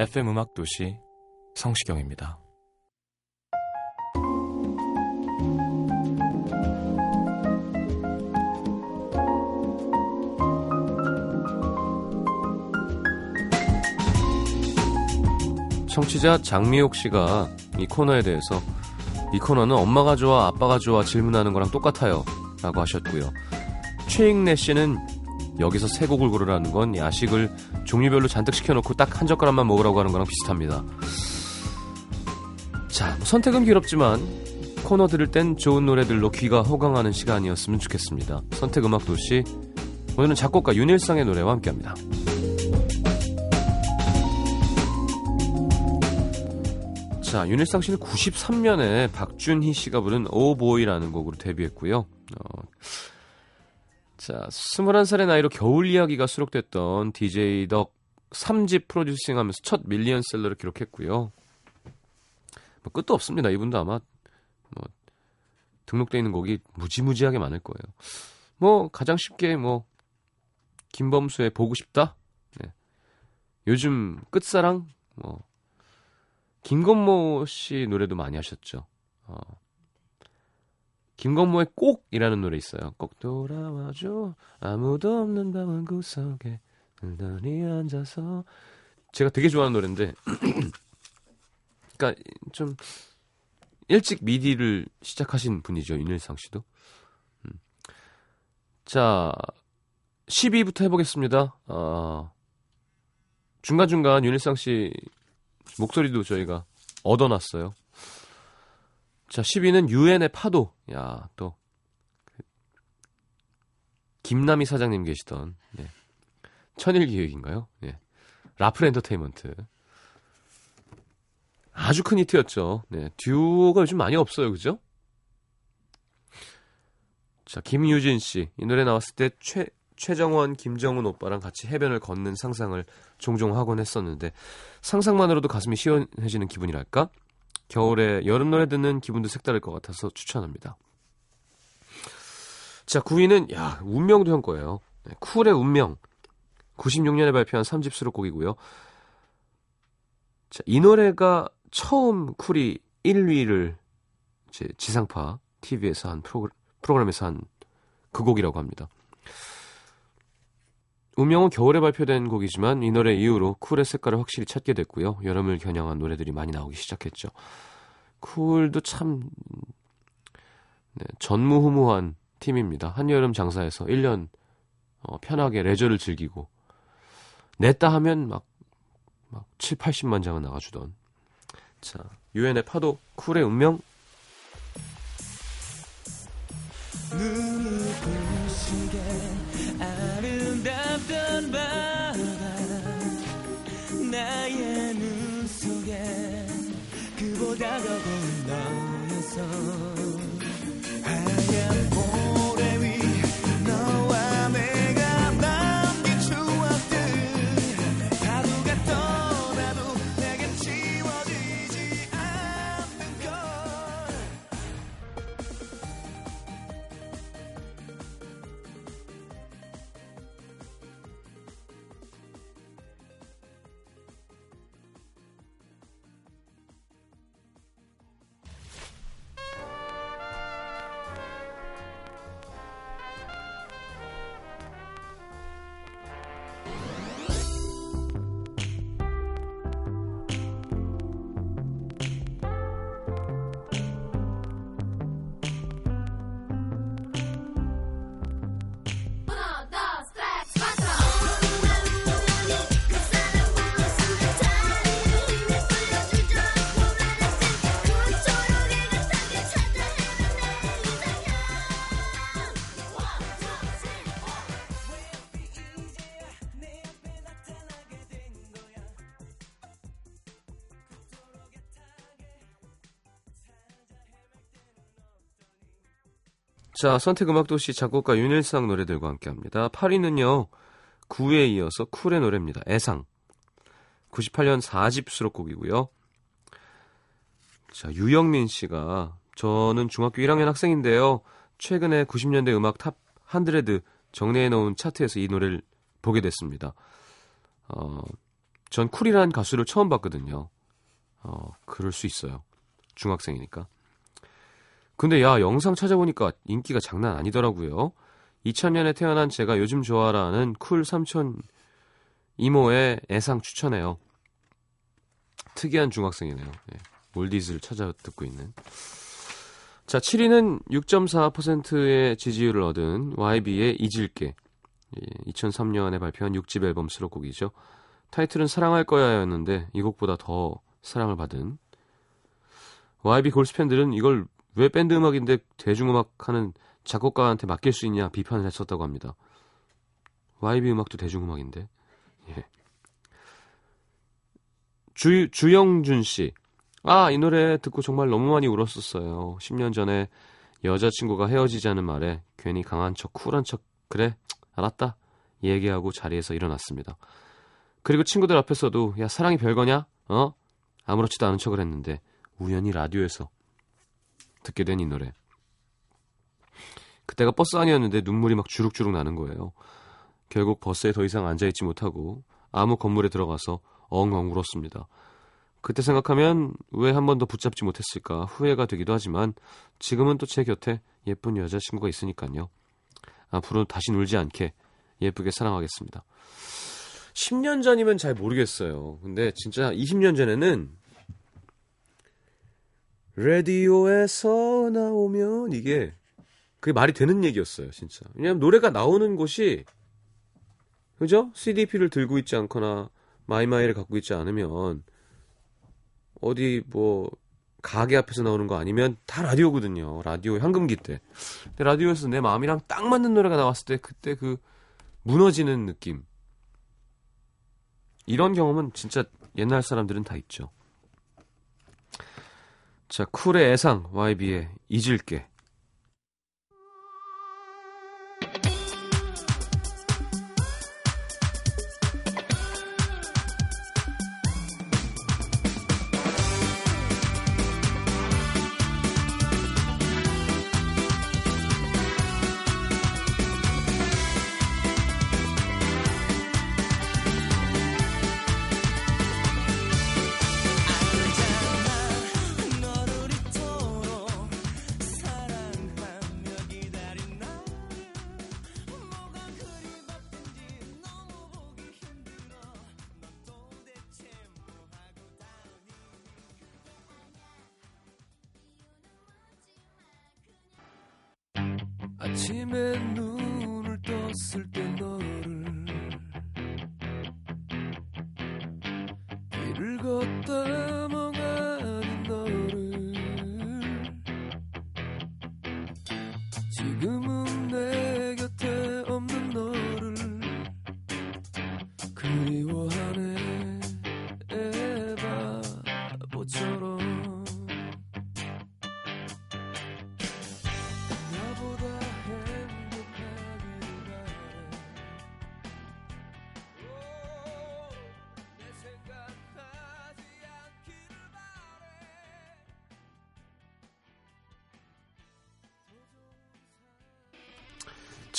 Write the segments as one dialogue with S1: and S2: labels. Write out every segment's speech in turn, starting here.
S1: FM 음악 도시 성시경입니다. 청취자 장미옥 씨가 이 코너에 대해서 이 코너는 엄마가 좋아 아빠가 좋아 질문하는 거랑 똑같아요 라고 하셨고요. 최익래 씨는 여기서 세 곡을 고르라는 건 야식을 종류별로 잔뜩 시켜놓고 딱 한 젓가락만 먹으라고 하는 거랑 비슷합니다. 자, 뭐 선택은 괴롭지만 코너 들을 땐 좋은 노래들로 귀가 호강하는 시간이었으면 좋겠습니다. 선택 음악 도시 오늘은 작곡가 윤일상의 노래와 함께합니다. 자, 윤일상 씨는 93년에 박준희 씨가 부른 오보이라는 곡으로 데뷔했고요. 어, 자, 21살의 나이로 겨울 이야기가 수록됐던 DJ 덕 3집 프로듀싱 하면서 첫 밀리언셀러를 기록했고요. 뭐 끝도 없습니다. 이분도 아마 뭐 등록돼 있는 곡이 무지무지하게 많을 거예요. 뭐 가장 쉽게 뭐 김범수의 보고 싶다. 네. 요즘 끝사랑 뭐 김건모 씨 노래도 많이 하셨죠. 어. 김건모의 꼭이라는 노래 있어요. 꼭 돌아와줘. 아무도 없는 방은 구석에 널리 앉아서. 제가 되게 좋아하는 노래인데, 그러니까 좀 일찍 미디를 시작하신 분이죠. 윤일상 씨도. 음. 자, 12부터 해보겠습니다. 어, 중간중간 윤일상 씨 목소리도 저희가 얻어놨어요. 자, 10위는 유엔의 파도. 야, 또 김남희 사장님 계시던 예. 천일 기획인가요? 예. 라플 엔터테인먼트. 아주 큰 히트였죠. 네. 듀오가 요즘 많이 없어요. 그죠? 자, 김유진 씨. 이 노래 나왔을 때 최, 최정원, 김정은 오빠랑 같이 해변을 걷는 상상을 종종 하곤 했었는데 상상만으로도 가슴이 시원해지는 기분이랄까? 겨울에 여름 노래 듣는 기분도 색다를 것 같아서 추천합니다. 자, 9위는 야, 운명도 형 거예요. 네, 쿨의 운명. 96년에 발표한 3집 수록곡이고요. 자, 이 노래가 처음 쿨이 1위를 이제 지상파 TV에서 한 프로그램, 프로그램에서 한 그 곡이라고 합니다. 운명은 겨울에 발표된 곡이지만 이 노래 이후로 쿨의 색깔을 확실히 찾게 됐고요. 여름을 겨냥한 노래들이 많이 나오기 시작했죠. 쿨도 참 네, 전무후무한 팀입니다. 한여름 장사에서 1년 어, 편하게 레저를 즐기고 냈다 하면 막, 막 7, 80만 장은 나가주던 자, 유엔의 파도, 쿨의 운명
S2: 고운 너였어
S1: 자, 선택 음악도시 작곡가 윤일상 노래들과 함께 합니다. 8위는요, 9위에 이어서 쿨의 노래입니다. 애상. 98년 4집 수록곡이고요. 자, 유영민 씨가 저는 중학교 1학년 학생인데요. 최근에 90년대 음악 top 100 정리해 놓은 차트에서 이 노래를 보게 됐습니다. 어, 전 쿨이라는 가수를 처음 봤거든요. 어, 그럴 수 있어요. 중학생이니까. 근데 야, 영상 찾아보니까 인기가 장난 아니더라고요. 2000년에 태어난 제가 요즘 좋아하는 쿨 삼촌 이모의 애상 추천해요. 특이한 중학생이네요. 네, 올디스를 찾아 듣고 있는. 자, 7위는 6.4%의 지지율을 얻은 YB의 잊을게. 2003년에 예, 발표한 6집 앨범 수록곡이죠. 타이틀은 사랑할 거야였는데 이 곡보다 더 사랑을 받은 YB 골스 팬들은 이걸 왜 밴드 음악인데 대중음악 하는 작곡가한테 맡길 수 있냐 비판을 했었다고 합니다. YB 음악도 대중음악인데. 예. 주, 주영준 씨. 아, 이 노래 듣고 정말 너무 많이 울었었어요. 10년 전에 여자친구가 헤어지자는 말에 괜히 강한 척, 쿨한 척, 그래, 알았다. 얘기하고 자리에서 일어났습니다. 그리고 친구들 앞에서도, 야, 사랑이 별거냐? 어? 아무렇지도 않은 척을 했는데, 우연히 라디오에서 듣게 된 이 노래. 그때가 버스 안이었는데 눈물이 막 주룩주룩 나는 거예요. 결국 버스에 더 이상 앉아있지 못하고 아무 건물에 들어가서 엉엉 울었습니다. 그때 생각하면 왜 한 번 더 붙잡지 못했을까 후회가 되기도 하지만 지금은 또 제 곁에 예쁜 여자친구가 있으니까요. 앞으로 다시 울지 않게 예쁘게 사랑하겠습니다. 10년 전이면 잘 모르겠어요. 근데 진짜 20년 전에는 라디오에서 나오면 이게 그게 말이 되는 얘기였어요, 진짜. 왜냐면 노래가 나오는 곳이 그죠? CDP를 들고 있지 않거나 마이마이를 갖고 있지 않으면 어디 뭐 가게 앞에서 나오는 거 아니면 다 라디오거든요. 라디오 현금기 때. 근데 라디오에서 내 마음이랑 딱 맞는 노래가 나왔을 때 그때 그 무너지는 느낌. 이런 경험은 진짜 옛날 사람들은 다 있죠. 자, 쿨의 애상, YB의 잊을게.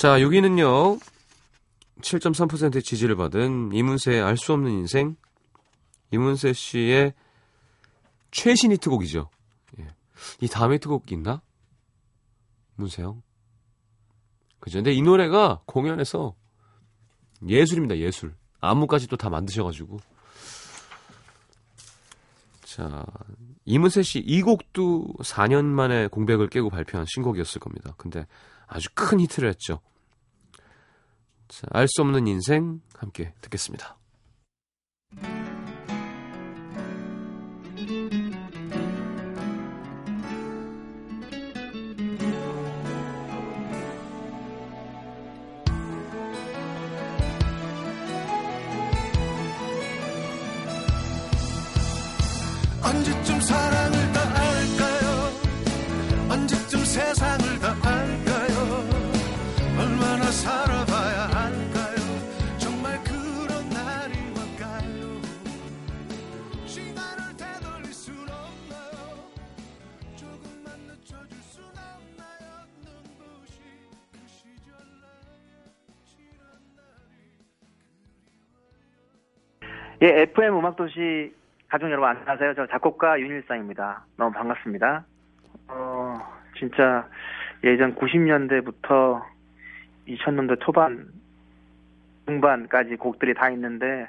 S1: 자, 여기는요. 7.3%의 지지를 받은 이문세의 알 수 없는 인생. 이문세 씨의 최신 히트곡이죠. 예. 이 다음 히트곡 있나? 문세 형. 그죠. 근데 이 노래가 공연에서 예술입니다, 예술. 안무까지 또 다 만드셔가지고. 자, 이문세 씨 이 곡도 4년 만에 공백을 깨고 발표한 신곡이었을 겁니다. 근데 아주 큰 히트를 했죠. 자, 알수 없는 인생 함께 듣겠습니다.
S2: 언제쯤 사랑
S3: 예, FM 음악도시 가족 여러분 안녕하세요. 저 작곡가 윤일상입니다. 너무 반갑습니다. 어, 진짜 예전 90년대부터 2000년대 초반, 중반까지 곡들이 다 있는데,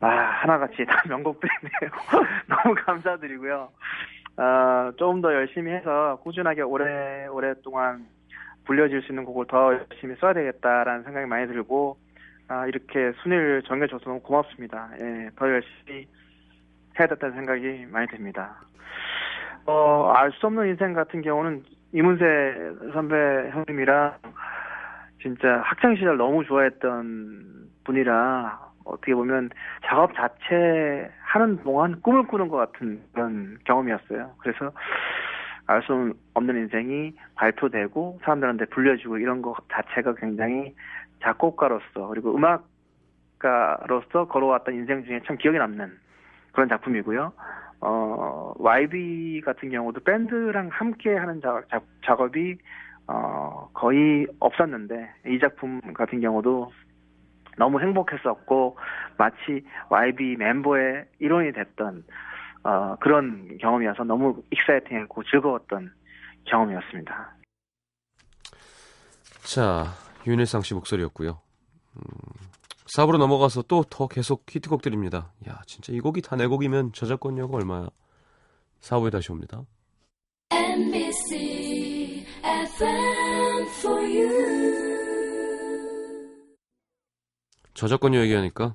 S3: 아, 하나같이 다 명곡들이네요. 너무 감사드리고요. 어, 조금 더 열심히 해서 꾸준하게 오래, 오랫동안 불려질 수 있는 곡을 더 열심히 써야 되겠다라는 생각이 많이 들고, 아, 이렇게 순위를 정해줘서 너무 고맙습니다. 예, 더 열심히 해야 됐다는 생각이 많이 듭니다. 어, 알 수 없는 인생 같은 경우는 이문세 선배 형님이랑 진짜 학창시절 너무 좋아했던 분이라 어떻게 보면 작업 자체 하는 동안 꿈을 꾸는 것 같은 그런 경험이었어요. 그래서 알 수 없는 인생이 발표되고 사람들한테 불려지고 이런 것 자체가 굉장히 작곡가로서 그리고 음악가로서 걸어왔던 인생 중에 참 기억에 남는 그런 작품이고요. 어, YB 같은 경우도 밴드랑 함께 하는 작, 작, 작업이 어, 거의 없었는데 이 작품 같은 경우도 너무 행복했었고 마치 YB 멤버의 일원이 됐던 어, 그런 경험이어서 너무 익사이팅했고 즐거웠던 경험이었습니다.
S1: 자, 윤일상 씨 목소리였고요. 음, 4부로 넘어가서 또 더 계속 히트곡들입니다. 야, 진짜 이 곡이 다 내 곡이면 저작권료가 얼마야? 4부에 다시 옵니다.
S4: NBC FM for you.
S1: 저작권료 얘기하니까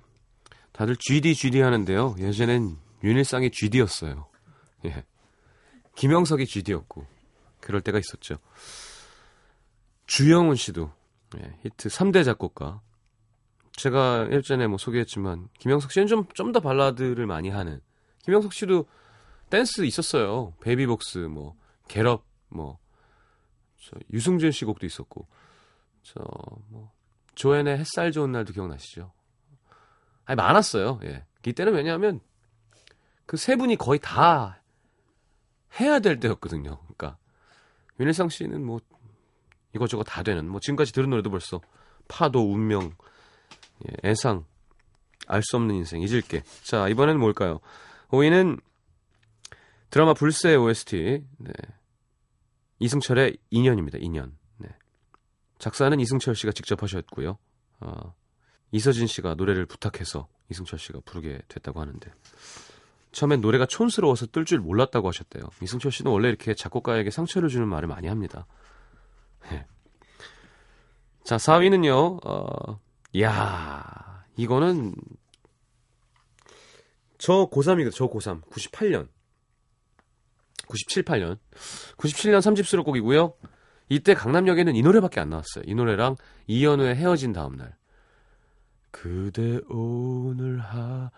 S1: 다들 GD GD 하는데요. 예전엔 윤일상이 GD였어요. 예. 김영석이 GD였고 그럴 때가 있었죠. 주영훈 씨도 예, 히트 3대 작곡가. 제가 예전에 뭐 소개했지만 김영석 씨는 좀 좀 더 발라드를 많이 하는. 김영석 씨도 댄스 있었어요. 베이비복스 뭐 Get Up 뭐 저, 유승준 씨 곡도 있었고 저 뭐 조앤의 햇살 좋은 날도 기억나시죠? 아니 많았어요. 예. 이때는 왜냐하면 그 세 분이 거의 다 해야 될 때였거든요. 그러니까 윤일상 씨는 뭐 이것저것 다 되는 뭐 지금까지 들은 노래도 벌써 파도 운명 예, 애상 알 수 없는 인생 잊을게 자 이번에는 뭘까요 5위는 드라마 불새 OST 네. 이승철의 인연입니다 인연 네. 작사는 이승철 씨가 직접 하셨고요 어, 이서진 씨가 노래를 부탁해서 이승철 씨가 부르게 됐다고 하는데 처음엔 노래가 촌스러워서 뜰 줄 몰랐다고 하셨대요 이승철 씨는 원래 이렇게 작곡가에게 상처를 주는 말을 많이 합니다 네. 자, 4위는요, 어, 야 이거는, 저 고3이거든, 저 고3. 98년. 97, 8년. 97년 3집 수록 곡이고요. 이때 강남역에는 이 노래밖에 안 나왔어요. 이 노래랑 이현우의 헤어진 다음날. 그대 오늘 하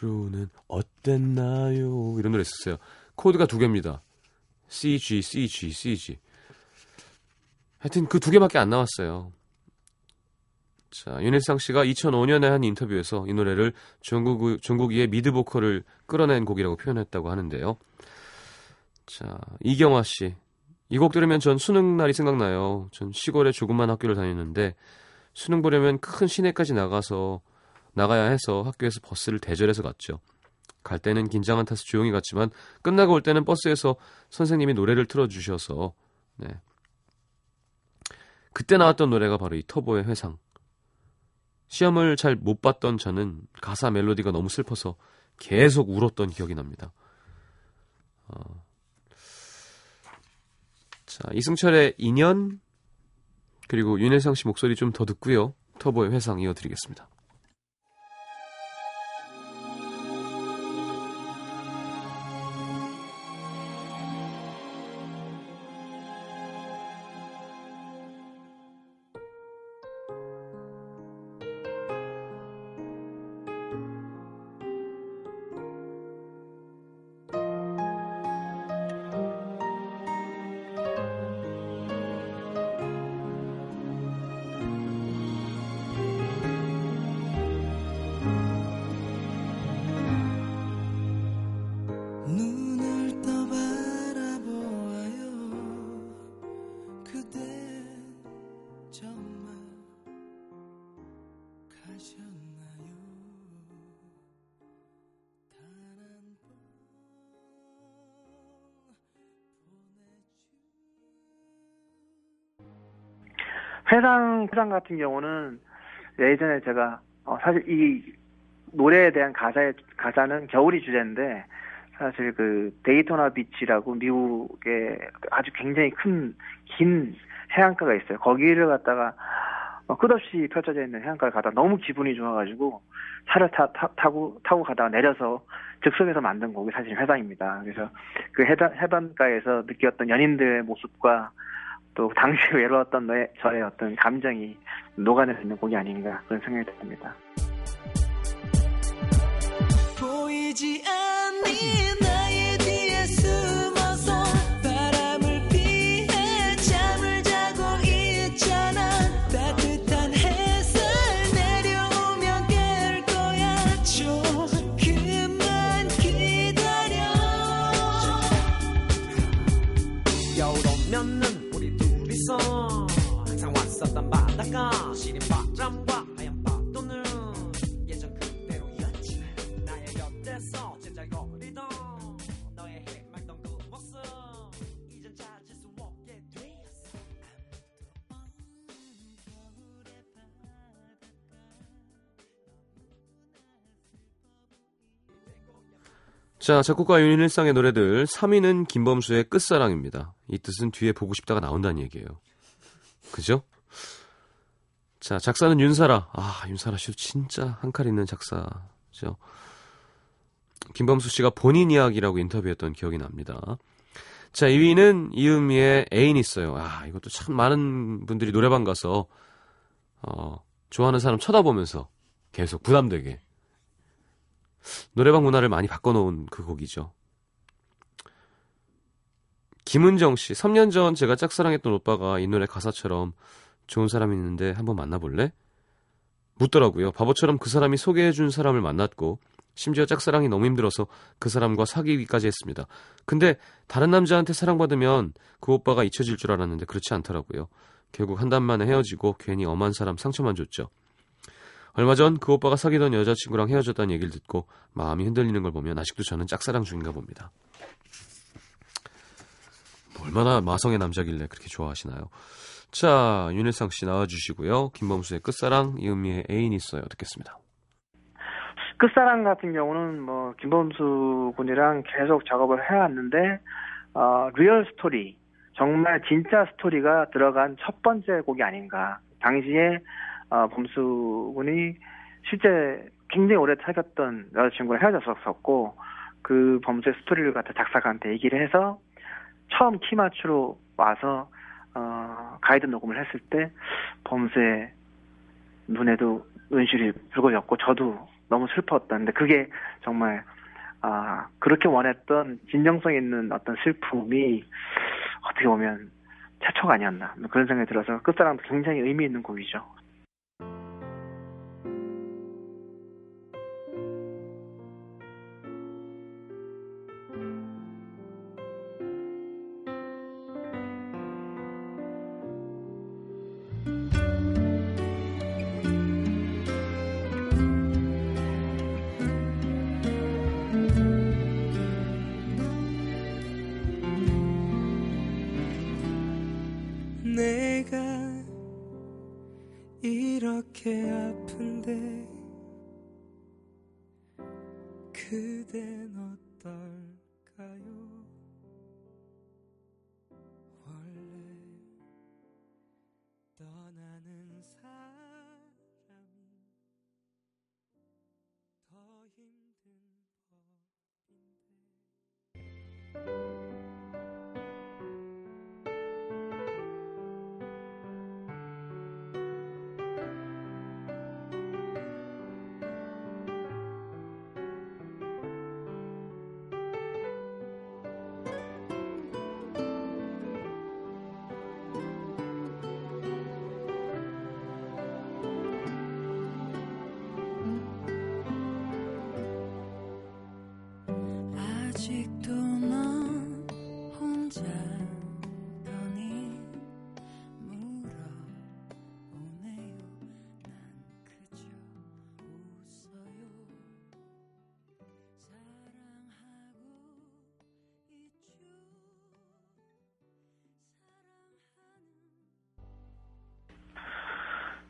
S1: 루는 어땠나요? 이런 노래 있었어요. 코드가 두 개입니다. CG, CG, CG. 하여튼 그 두 개밖에 안 나왔어요. 자, 윤일상 씨가 2005년에 한 인터뷰에서 이 노래를 종국, 종국이의 미드 보컬을 끌어낸 곡이라고 표현했다고 하는데요. 자, 이경화 씨. 이 곡 들으면 전 수능 날이 생각나요. 전 시골에 조그만 학교를 다니는데 수능 보려면 큰 시내까지 나가서 나가야 해서 학교에서 버스를 대절해서 갔죠. 갈 때는 긴장한 탓에 조용히 갔지만 끝나고 올 때는 버스에서 선생님이 노래를 틀어주셔서 네. 그때 나왔던 노래가 바로 이 터보의 회상. 시험을 잘 못 봤던 저는 가사 멜로디가 너무 슬퍼서 계속 울었던 기억이 납니다. 어. 자, 이승철의 인연 그리고 윤혜상 씨 목소리 좀 더 듣고요. 터보의 회상 이어드리겠습니다.
S3: 회상 회상 같은 경우는 예전에 제가 어, 사실 이 노래에 대한 가사의 가사는 겨울이 주제인데 사실 그 데이토나 비치라고 미국의 아주 굉장히 큰 긴 해안가가 있어요. 거기를 갔다가 어, 끝없이 펼쳐져 있는 해안가를 가다 너무 기분이 좋아가지고 차를 타, 타, 타고 타고 가다가 내려서 즉석에서 만든 곡이 사실 회상입니다. 그래서 그 해변 해변가에서 느꼈던 연인들의 모습과 또 당시 외로웠던 내, 저의 어떤 감정이 녹아낼 수 있는 곡이 아닌가 그런 생각이 듭니다.
S2: 보이지
S5: 바닷가 시린 바람과 하얀 파도는 예전 그대로였지 나의 곁에서 되었어
S1: 자, 작곡가 윤일상의 노래들 3위는 김범수의 끝사랑입니다. 이 뜻은 뒤에 보고 싶다가 나온다는 얘기예요. 그죠? 자, 작사는 윤사라. 아, 윤사라 씨도 진짜 한 칼 있는 작사죠. 김범수 씨가 본인 이야기라고 인터뷰했던 기억이 납니다. 자, 2위는 이은미의 애인 있어요. 아, 이것도 참 많은 분들이 노래방 가서 어, 좋아하는 사람 쳐다보면서 계속 부담되게 노래방 문화를 많이 바꿔놓은 그 곡이죠. 김은정 씨, 3년 전 제가 짝사랑했던 오빠가 이 노래 가사처럼 좋은 사람이 있는데 한번 만나볼래? 묻더라고요. 바보처럼 그 사람이 소개해준 사람을 만났고 심지어 짝사랑이 너무 힘들어서 그 사람과 사귀기까지 했습니다. 근데 다른 남자한테 사랑받으면 그 오빠가 잊혀질 줄 알았는데 그렇지 않더라고요. 결국 한 달 만에 헤어지고 괜히 엄한 사람 상처만 줬죠. 얼마 전 그 오빠가 사귀던 여자친구랑 헤어졌다는 얘기를 듣고 마음이 흔들리는 걸 보면 아직도 저는 짝사랑 중인가 봅니다. 얼마나 마성의 남자길래 그렇게 좋아하시나요? 자, 윤일상 씨 나와주시고요. 김범수의 끝사랑, 이은미의 애인 있어요. 듣겠습니다.
S3: 끝사랑 같은 경우는 뭐 김범수 군이랑 계속 작업을 해왔는데 어, real 스토리 정말 진짜 스토리가 들어간 첫 번째 곡이 아닌가. 당시에 어, 범수 군이 실제 굉장히 오래 사귀었던 여자친구랑 헤어졌었고 그 범수의 스토리를 갖다 작사가한테 얘기를 해서 처음 키 맞추러 와서 어, 가이드 녹음을 했을 때 범수의 눈에도 은실이 붉어졌고 저도 너무 슬펐던데 그게 정말 아 그렇게 원했던 진정성 있는 어떤 슬픔이 어떻게 보면 최초가 아니었나 그런 생각이 들어서 끝사랑도 굉장히 의미 있는 곡이죠.
S2: 이렇게 아픈데 그댄 어떨까요? 원래 떠나는 사람이 더 힘든 법인데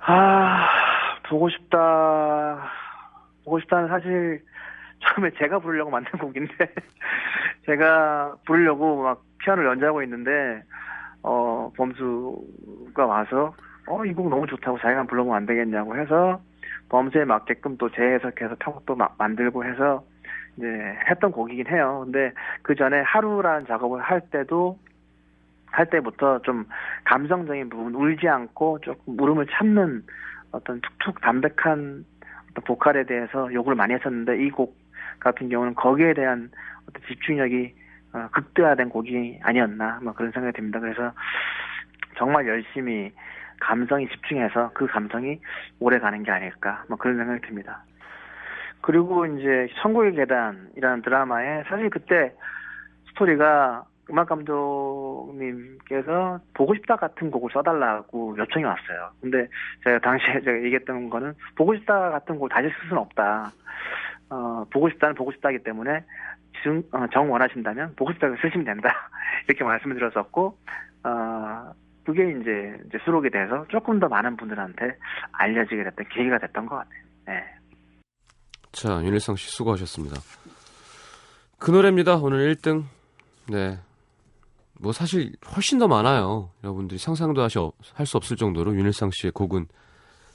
S2: 아,
S3: 보고 싶다. 보고 싶다는 사실 처음에 제가 부르려고 만든 곡인데 제가 부르려고 막 피아노를 연주하고 있는데 어 범수가 와서 어 이 곡 너무 좋다고 자기가 불러보면 안 되겠냐고 해서 범수에 맞게끔 또 재해석해서 편곡도 막 만들고 해서 이제 했던 곡이긴 해요. 근데 그 전에 하루라는 작업을 할 때도 할 때부터 좀 감성적인 부분 울지 않고 조금 울음을 참는 어떤 툭툭 담백한 어떤 보컬에 대해서 욕을 많이 했었는데 이 곡 같은 경우는 거기에 대한 어떤 집중력이 어, 극대화된 곡이 아니었나 뭐 그런 생각이 듭니다. 그래서 정말 열심히 감성이 집중해서 그 감성이 오래 가는 게 아닐까 뭐 그런 생각이 듭니다. 그리고 이제 천국의 계단이라는 드라마에 사실 그때 스토리가 음악 감독님께서 보고 싶다 같은 곡을 써달라고 요청이 왔어요. 근데 제가 당시에 제가 얘기했던 거는 보고 싶다 같은 곡을 다시 쓸 수는 없다. 어, 보고 싶다는 보고 싶다기 때문에 정, 어, 정 원하신다면 보고 싶다고 쓰시면 된다. 이렇게 말씀을 드렸었고, 어, 그게 이제, 이제 수록이 돼서 조금 더 많은 분들한테 알려지게 됐던 계기가 됐던 것 같아요. 네.
S1: 자, 윤일상 씨 수고하셨습니다. 그 노래입니다. 오늘 1등. 네. 뭐 사실 훨씬 더 많아요. 여러분들이 상상도 하시, 할 수 없을 정도로 윤일상 씨의 곡은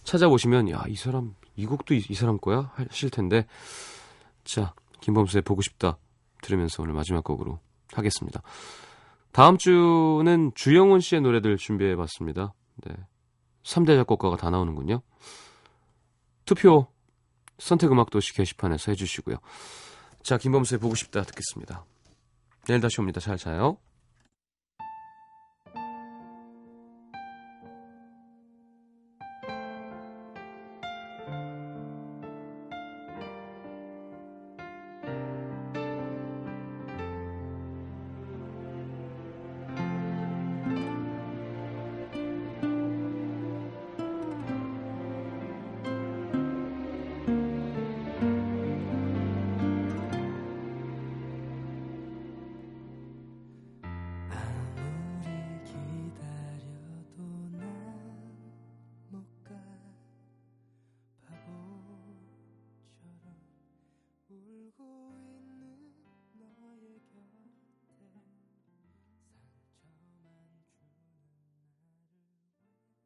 S1: 찾아보시면, 야, 이 사람, 이 곡도 이, 이 사람 거야? 하실 텐데. 자, 김범수의 보고 싶다. 들으면서 오늘 마지막 곡으로 하겠습니다. 다음 주는 주영훈 씨의 노래들 준비해 봤습니다. 네. 3대 작곡가가 다 나오는군요. 투표 선택음악도시 게시판에서 해주시고요. 자, 김범수의 보고 싶다 듣겠습니다. 내일 다시 옵니다. 잘 자요.